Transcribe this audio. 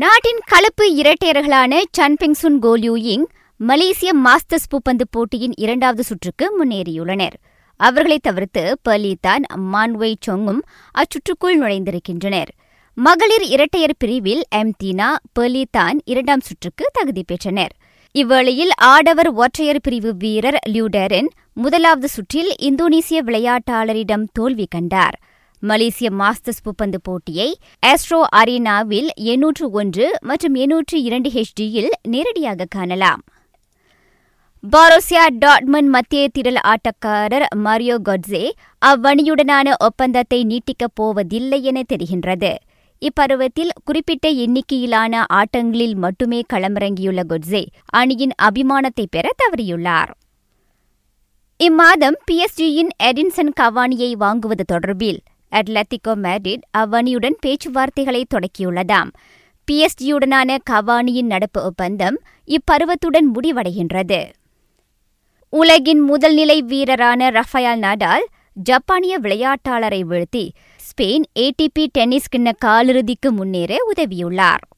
நாட்டின் கலப்பு இரட்டையர்களான சன்பிங்சுன் கோல்யூயிங் மலேசிய மாஸ்டர்ஸ் பூப்பந்து போட்டியின் இரண்டாவது சுற்றுக்கு முன்னேறியுள்ளனர். அவர்களை தவிர்த்து பர்லீதான் மான்வை சொங்கும் அச்சுற்றுக்குள் நுழைந்திருக்கின்றனர். மகளிர் இரட்டையர் பிரிவில் எம். தீனா பலிதான் இரண்டாம் சுற்றுக்கு தகுதி பெற்றனர். இவ்வேளையில் ஆடவர் ஒற்றையர் பிரிவு வீரர் லியூடரின் முதலாவது சுற்றில் இந்தோனேசிய விளையாட்டாளரிடம் தோல்வி கண்டார். மலேசிய மாஸ்டர்ஸ் புப்பந்து போட்டியை ஆஸ்ட்ரோ அரீனாவில் எண்ணூற்று ஒன்று மற்றும் எண்ணூற்று இரண்டு ஹெச்டியில் நேரடியாக காணலாம். பாரோசியா டாட்மன் மத்திய திரள் ஆட்டக்காரர் மரியோ கொட்ஸே அவ்வணியுடனான ஒப்பந்தத்தை நீட்டிக்கப் போவதில்லை என தெரிகின்றது. இப்பருவத்தில் குறிப்பிட்ட எண்ணிக்கையிலான ஆட்டங்களில் மட்டுமே களமிறங்கியுள்ள கொட்ஸே அணியின் அபிமானத்தை பெற தவறியுள்ளார். இம்மாதம் பிஎஸ்டியின் எடின்சன் கவானியை வாங்குவது தொடர்பில் அட்லட்டிகோ மேட்ரிட் அவ்வணியுடன் பேச்சுவார்த்தைகளை தொடக்கியுள்ளதாம். பிஎஸ்டியுடனான கவானியின் நடப்பு ஒப்பந்தம் இப்பருவத்துடன் முடிவடைகின்றது. உலகின் முதல்நிலை வீரரான ரஃபயால் நடால் ஜப்பானிய விளையாட்டாளரை வீழ்த்தி ஸ்பெயின் ஏடிபி டென்னிஸ் கிண்ண காலிறுதிக்கு முன்னேற உதவியுள்ளார்.